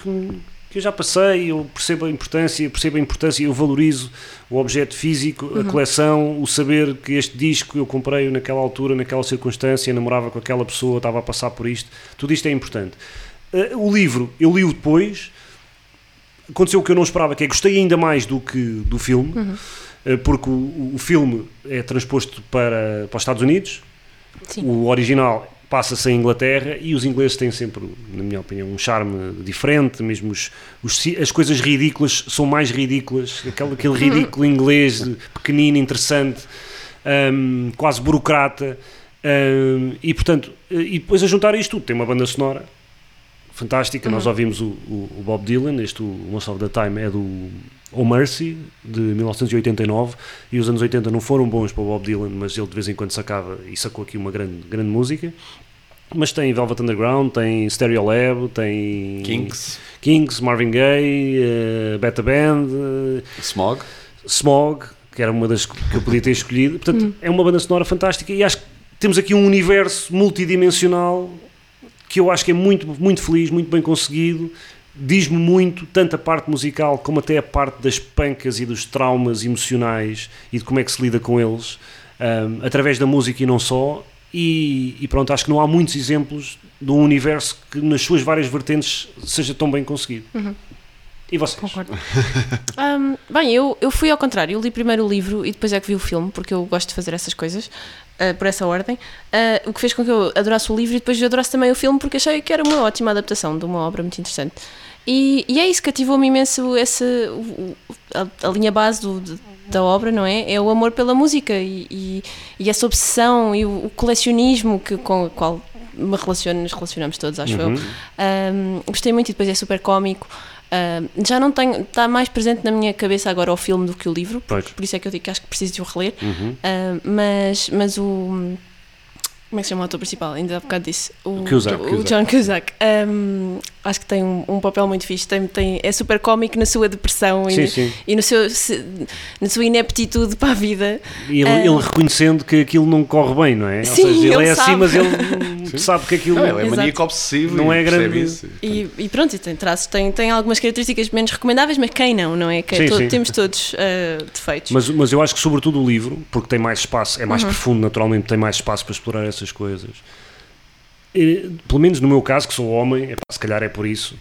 que eu já passei, eu percebo a importância, percebo a importância, eu valorizo o objeto físico, Uhum. a coleção, o saber que este disco eu comprei naquela altura, naquela circunstância, namorava com aquela pessoa, estava a passar por isto, tudo isto é importante. Eh, o livro, eu li-o depois, aconteceu o que eu não esperava, que é gostei ainda mais do que do filme, eh, porque o, o filme é transposto para, para os Estados Unidos, Sim. o original passa-se em Inglaterra e os ingleses têm sempre, na minha opinião, um charme diferente, mesmo os, os as coisas ridículas são mais ridículas, aquele, aquele ridículo inglês pequenino, interessante, hum, quase burocrata, hum, e portanto, e depois a juntar isto tudo, tem uma banda sonora fantástica, nós ouvimos o, o- o Bob Dylan, este o Most of the Time é do Oh Mercy, de 1989, e os anos 80 não foram bons para o Bob Dylan, mas ele de vez em quando sacava e sacou aqui uma grande, grande música. Mas tem Velvet Underground, tem Stereo Lab, tem Kings, Kings Marvin Gaye, eh, Beta Band, eh, Smog. Smog, que era uma das que eu podia ter escolhido. Portanto, é uma banda sonora fantástica e acho que temos aqui um universo multidimensional que eu acho que é muito, muito feliz, muito bem conseguido. Diz-me muito, tanto a parte musical como até a parte das pancas e dos traumas emocionais e de como é que se lida com eles, ahm, através da música e não só. E, e pronto, acho que não há muitos exemplos de um universo que, nas suas várias vertentes, seja tão bem conseguido. E vocês? Concordo. Ahm, bem, eu, eu fui ao contrário. Eu li primeiro o livro e depois é que vi o filme, porque eu gosto de fazer essas coisas, ah, por essa ordem. Ah, o que fez com que eu adorasse o livro e depois adorasse também o filme, porque achei que era uma ótima adaptação de uma obra muito interessante. E, e é isso, cativou-me imenso esse, o- o- a, a linha base do- de- da obra, não é? É o amor pela música e, e, e essa obsessão e o, o colecionismo que, com o qual me relaciono, nos relacionamos todos, acho eu. Um, gostei muito e depois é super cómico. Um, já não tenho, está mais presente na minha cabeça agora o filme do que o livro, Pois. por isso é que eu digo que acho que preciso de o reler. Uhum. Um, mas, mas o. Como é que se chama o ator principal? Ainda há bocado disse. O, Cusack. o John Cusack. Um, acho que tem um, um papel muito fixe. Tem, tem, é super cómico na sua depressão Sim, e, sim. e no seu, se- na sua ineptitude para a vida. E ele, Ah. ele reconhecendo que aquilo não corre bem, não é? Ou Sim, seja, ele, ele é assim, sabe. mas ele sabe que aquilo Não, ele é Exato. maníaco obsessivo Não é grande- isso. E, e pronto, e tem traços, tem, tem algumas características menos recomendáveis, mas quem não, não é? Que Sim, to- sim. Temos todos ah, defeitos. Mas, mas eu acho que, sobretudo, o livro, porque tem mais espaço, é mais Uhum. profundo, naturalmente, tem mais espaço para explorar essas coisas. Pelo menos no meu caso, que sou homem, epá, se calhar é por isso,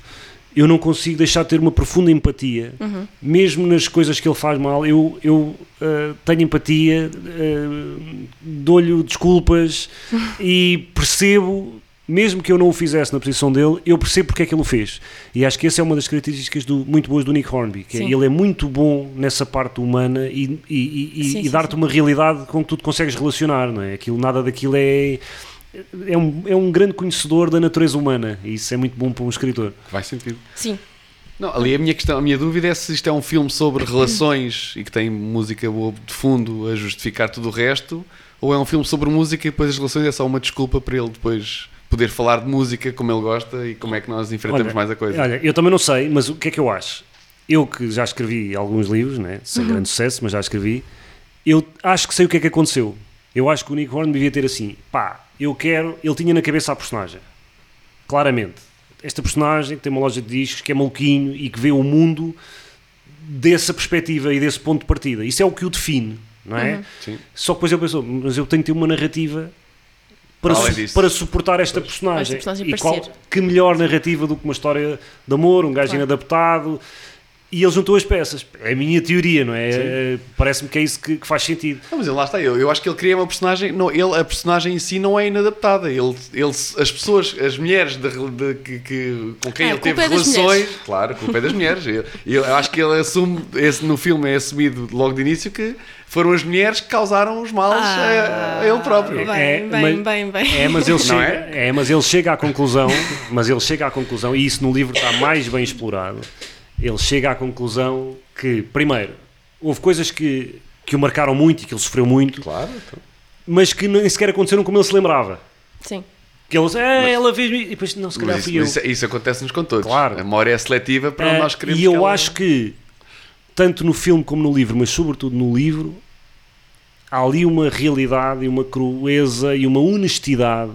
eu não consigo deixar de ter uma profunda empatia, Uhum. mesmo nas coisas que ele faz mal. Eu, eu ah, tenho empatia, ah, dou-lhe desculpas e percebo. Mesmo que eu não o fizesse na posição dele, eu percebo porque é que ele o fez. E acho que essa é uma das características do- muito boas do Nick Hornby, que é, ele é muito bom nessa parte humana e, e- e- e- dar-te uma realidade com que tu te consegues relacionar, não é? Aquilo, nada daquilo é, é, um, é um grande conhecedor da natureza humana e isso é muito bom para um escritor. Faz sentido. Sim, Não, ali a minha questão, a minha dúvida é se isto é um filme sobre relações e que tem música boa de fundo a justificar tudo o resto, ou é um filme sobre música e depois as relações é só uma desculpa para ele depois poder falar de música como ele gosta e como é que nós enfrentamos Olha, mais a coisa. Olha, eu também não sei, mas o que é que eu acho? Eu que já escrevi alguns livros, né? sem Uhum. grande sucesso, mas já escrevi, eu acho que sei o que é que aconteceu. Eu acho que o Nick Horn devia ter assim, pá, eu quero, ele tinha na cabeça a personagem, claramente. Esta personagem que tem uma loja de discos, que é maluquinho e que vê o mundo dessa perspectiva e desse ponto de partida. Isso é o que o define, não é? Sim. Só que depois eu penso, mas eu tenho que ter uma narrativa para, su- para suportar esta personagem. Esta personagem e qual, que melhor narrativa do que uma história de amor, um gajo Claro. inadaptado. E ele juntou as peças. É a minha teoria, não é? É, Parece-me que é isso que, que faz sentido. Não, mas ele lá está, eu, eu acho que ele cria uma personagem, não, ele, a personagem em si não é inadaptada. Ele, ele, as pessoas, as mulheres de, de- que, que- com quem Ah, ele teve é relações, mulheres. claro, a culpa é das mulheres. Eu, eu acho que ele assume, esse, no filme é assumido logo de início que foram as mulheres que causaram os males a, a ele próprio. Bem, É, bem, mas- bem, bem. É, mas ele Não chega, é? é? mas ele chega à conclusão, mas ele chega à conclusão, e isso no livro está mais bem explorado. Ele chega à conclusão que, primeiro, houve coisas que, que o marcaram muito e que ele sofreu muito, Claro, então. mas que nem sequer aconteceram como ele se lembrava. Sim. Que ele, ah, ela fez-me. E depois, não, se calhar Mas isso, fui eu. isso, isso acontece-nos com todos. Claro. A memória é seletiva para Ah, nós queremos e eu que ela- acho que, tanto no filme como no livro, mas sobretudo no livro, há ali uma realidade e uma crueza e uma honestidade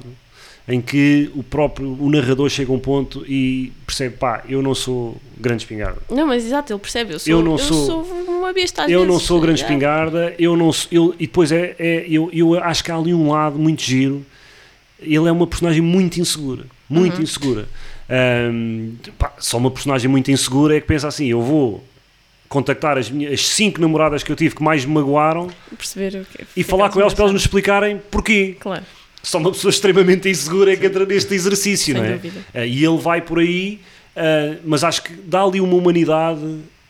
em que o próprio o narrador chega a um ponto e percebe, pá, eu não sou grande espingarda. Não, mas exato, ele percebe. Eu sou, Eu não sou- uma besta às eu não sou grande Já. espingarda, eu não sou, eu, e depois é, é- eu, eu acho que há ali um lado muito giro. Ele é uma personagem muito insegura, muito Uhum. insegura. Ahm, pá, só uma personagem muito insegura é que pensa assim: eu vou contactar as, minhas, as cinco namoradas que eu tive que mais me magoaram Perceber o que e falar com elas para elas me explicarem porquê. Claro, Só uma pessoa extremamente insegura é que entra neste exercício, sem não é? dúvida. Ah, e ele vai por aí, ah, mas acho que dá ali uma humanidade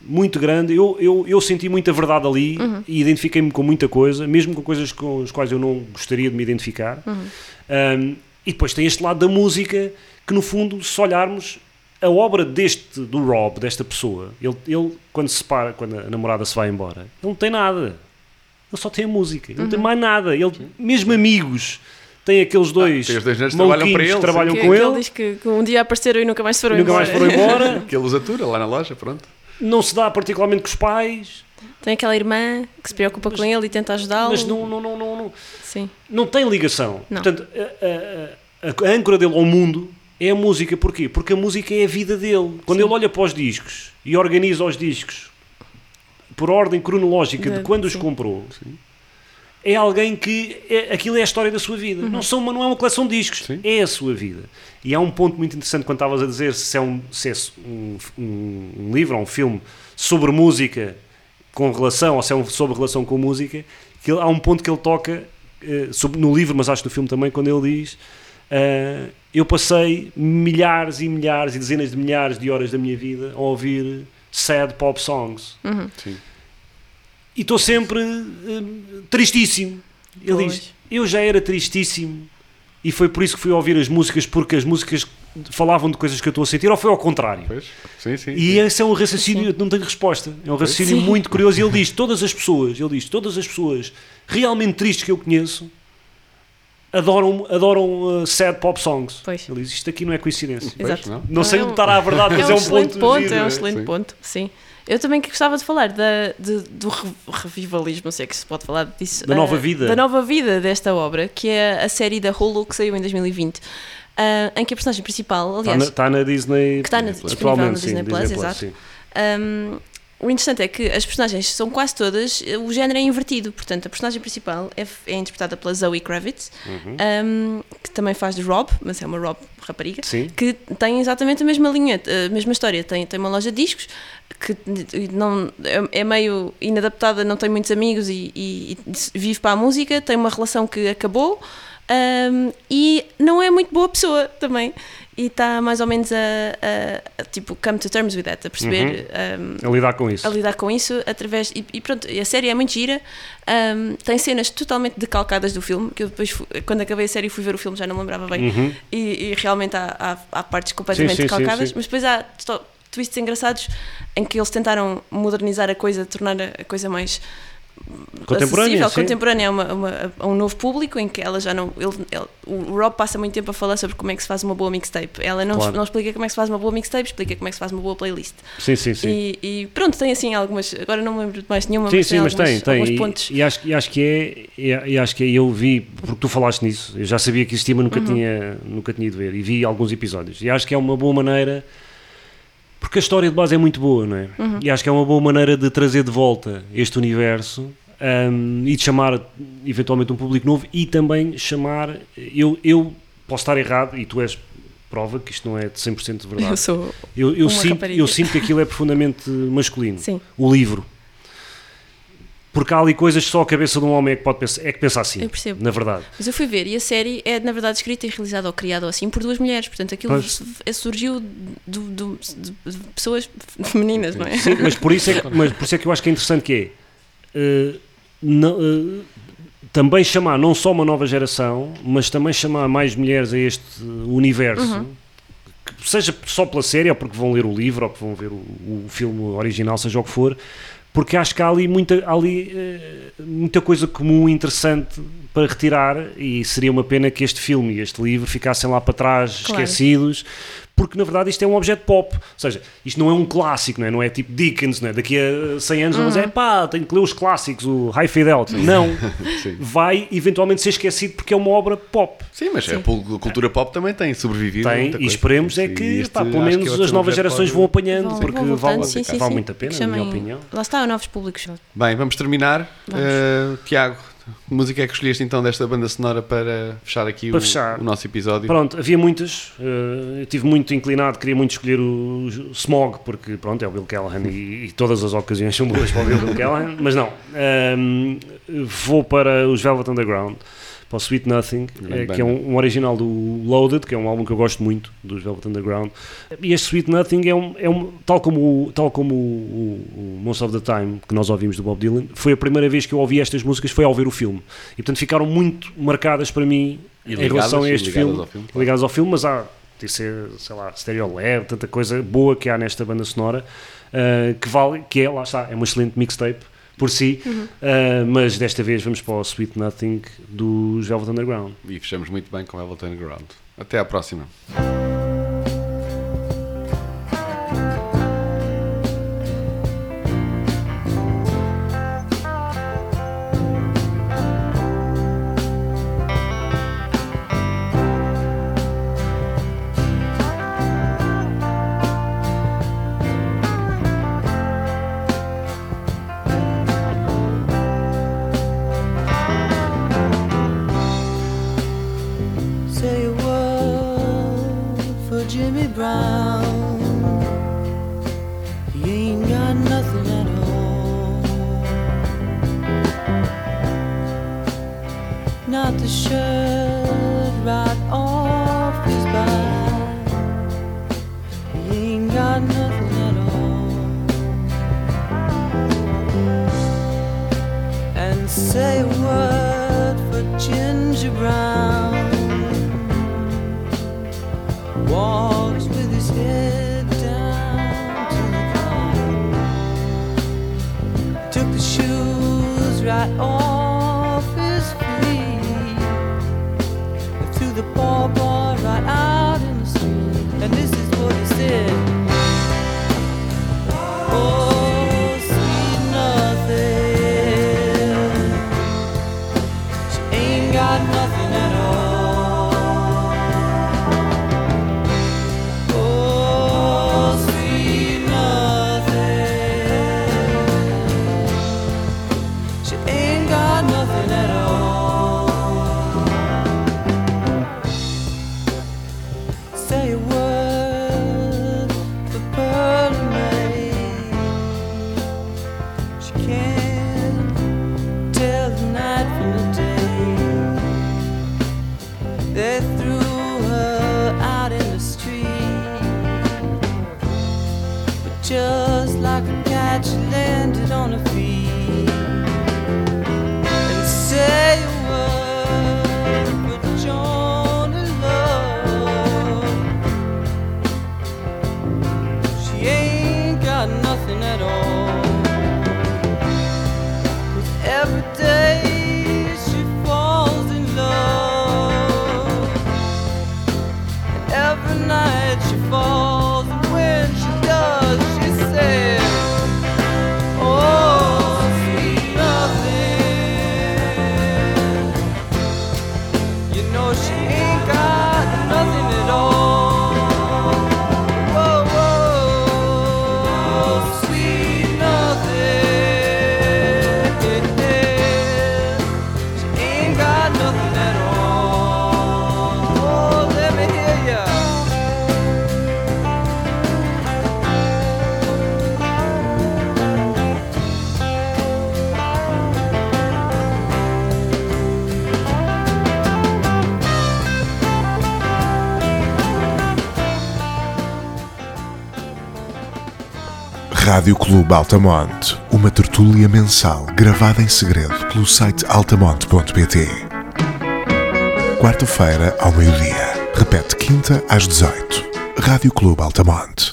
muito grande. Eu, eu, eu senti muita verdade ali Uhum. e identifiquei-me com muita coisa, mesmo com coisas com as quais eu não gostaria de me identificar. Uhum. Um, e depois tem este lado da música que, no fundo, se olharmos a obra deste, do Rob, desta pessoa, ele, ele quando se separa, quando a namorada se vai embora, ele não tem nada. Ele só tem a música, ele não tem Uhum. mais nada. Ele, mesmo amigos, tem aqueles dois, tem os dois nerds que trabalham para ele, que trabalham Que, com que ele, ele diz que, que um dia apareceram e nunca mais foram nunca embora. mais foram embora. Que ele os atura lá na loja, pronto. não se dá particularmente com os pais, Tem aquela irmã que se preocupa com ele e tenta ajudá-lo. mas não, não, não, não, não, Sim. não tem ligação. Não. Portanto, a, a- a- a âncora dele ao mundo é a música. Porquê? Porque a música é a vida dele. Quando Sim. ele olha para os discos e organiza os discos por ordem cronológica de De- quando os sim. É alguém que é, aquilo é a história da sua vida. Uhum. Não, são, uma- não é uma coleção de discos, Sim. é a sua vida. E há um ponto muito interessante quando estavas a dizer se é um, se é um, um- um livro ou um filme sobre música com relação, ou se é um sobre relação com música, que ele- há um ponto que ele toca eh, sobre- no livro, mas acho que no filme também, quando ele diz. eh, eu passei milhares e milhares e dezenas de milhares de horas da minha vida a ouvir sad pop songs. Sim. E estou sempre eh, tristíssimo. Ele Pois. diz: Eu já era tristíssimo e foi por isso que fui ouvir as músicas, porque as músicas falavam de coisas que eu estou a sentir, ou foi ao contrário? Pois? Sim, sim. E esse é um raciocínio, não tenho resposta. É um raciocínio Sim. muito curioso. E ele diz: todas as pessoas, ele diz, todas as pessoas realmente tristes que eu conheço adoram, adoram uh, sad pop songs. Pois. Ele diz: isto aqui não é coincidência. Pois, não? Não sei É onde um- estará a verdade, mas é um, excelente ponto. é giro. um excelente sim. ponto, sim. Eu também gostava de falar da, de- do re- revivalismo, não sei que se pode falar disso. Da nova vida. Da nova vida desta obra, que é a série da Hulu que saiu em 2020, ah, em que a personagem principal, Está aliás, na, está na Disney. que está na, Plus. na atualmente, sim, Disney Plus, exato. Um, o interessante é que as personagens são quase todas, o género é invertido. Portanto, a personagem principal é, é interpretada pela Zoe Kravitz, Uhum. um, que também faz de Rob, mas é uma Rob rapariga, Sim. que tem exatamente a mesma linha, a mesma história. Tem, tem uma loja de discos que não, é, é meio inadaptada, não tem muitos amigos e, e- e vive para a música, tem uma relação que acabou. um, e não é muito boa pessoa também. E está mais ou menos a, a- a, tipo come to terms with that, a perceber um, A lidar com isso. a lidar com isso através. E, e pronto, a série é muito gira. um, tem cenas totalmente decalcadas do filme. Que eu depois, fu- quando acabei a série, fui ver o filme, já não me lembrava bem. Uhum. E, e realmente há, há, há partes completamente Sim, sim, decalcadas. sim. Mas depois há twists engraçados em que eles tentaram modernizar a coisa, tornar a coisa mais Contemporânea, acessível, contemporânea a, uma- uma- a um novo público em que ela já não. Ele, ele- o Rob passa muito tempo a falar sobre como é que se faz uma boa mixtape. Ela não, Claro. não explica como é que se faz uma boa mixtape, explica como é que se faz uma boa playlist. Sim, sim, sim. E, e pronto, tem assim algumas. Agora não me lembro de mais nenhuma, Sim, mas sim, tem, mas tem, algumas- tem. E, pontos. e acho, e acho que é, e, e acho que é, eu vi, porque tu falaste nisso, eu já sabia que existia, mas Uhum. nunca, tinha, nunca tinha ido ver. E vi alguns episódios. E acho que é uma boa maneira, porque a história de base é muito boa, não é? Uhum. E acho que é uma boa maneira de trazer de volta este universo hum, e de chamar eventualmente um público novo e também chamar. Eu, eu posso estar errado, e tu és prova que isto não é de 100% de verdade. Eu sou. Eu, eu sinto, rapariga. eu sinto que aquilo é profundamente masculino. Sim. O livro. Porque há ali coisas que só a cabeça de um homem é que pode pensar, é que pensa assim. Eu percebo. Na verdade. Mas eu fui ver e a série é, na verdade, escrita e realizada ou criada assim por duas mulheres. Portanto, aquilo su- é- surgiu do, do- de, pessoas femininas, não é? Sim, mas por isso é que, mas por isso é que eu acho que é interessante que é eh, não, eh, também chamar não só uma nova geração, mas também chamar mais mulheres a este universo. Uhum. que Seja só pela série, ou porque vão ler o livro, ou porque vão ver o, o filme original, seja o que for, porque acho que há ali muita, há ali, eh, muita coisa comum e interessante para retirar, e seria uma pena que este filme e este livro ficassem lá para trás, Claro. esquecidos, porque na verdade isto é um objeto pop. Ou seja, isto não é um clássico, não é, não é tipo Dickens, não é? daqui a 100 anos vamos dizer, pá, tenho que ler os clássicos, o High Fidelity. Não, Sim. vai eventualmente ser esquecido porque é uma obra pop. Sim, mas Sim. a cultura pop também tem sobrevivido. Tem, muita e coisa. esperemos é que, este pá, pelo menos é as novas gerações pode- vão apanhando, Vão- porque vão vale, sim, sim, vale sim. muito a pena, na minha opinião. Lá está, novos públicos. Bem, vamos terminar. Vamos. Uh, Tiago, que música é que escolheste então desta banda sonora para fechar aqui Para o, fechar. o nosso episódio? Pronto, havia muitas, eh, eu tive muito inclinado, queria muito escolher o Smog, porque pronto, é o Bill Callahan e, e todas as ocasiões são boas para o Bill Callahan, mas não, Ehm, vou para os Velvet Underground, para o Sweet Nothing, eh, que é um, um original do Loaded, que é um álbum que eu gosto muito, dos Velvet Underground, e este Sweet Nothing é um, é um tal como, tal como o, o, o Most of the Time, que nós ouvimos do Bob Dylan, foi a primeira vez que eu ouvi estas músicas, foi ao ver o filme, e portanto ficaram muito marcadas para mim E em ligadas- relação a este ligadas filme, ao filme, claro. ligadas ao filme, mas há ser, sei lá, Stereo Lab, tanta coisa boa que há nesta banda sonora, uh, que vale, que é, lá está, é uma excelente mixtape por si, Uhum. uh, mas desta vez vamos para o Sweet Nothing dos Velvet Underground. E fechamos muito bem com Velvet Underground. Até à próxima. Rádio Clube Altamonte, uma tertúlia mensal gravada em segredo pelo site altamonte.pt. Quarta-feira ao meio-dia. Repete quinta às 18. Rádio Clube Altamonte.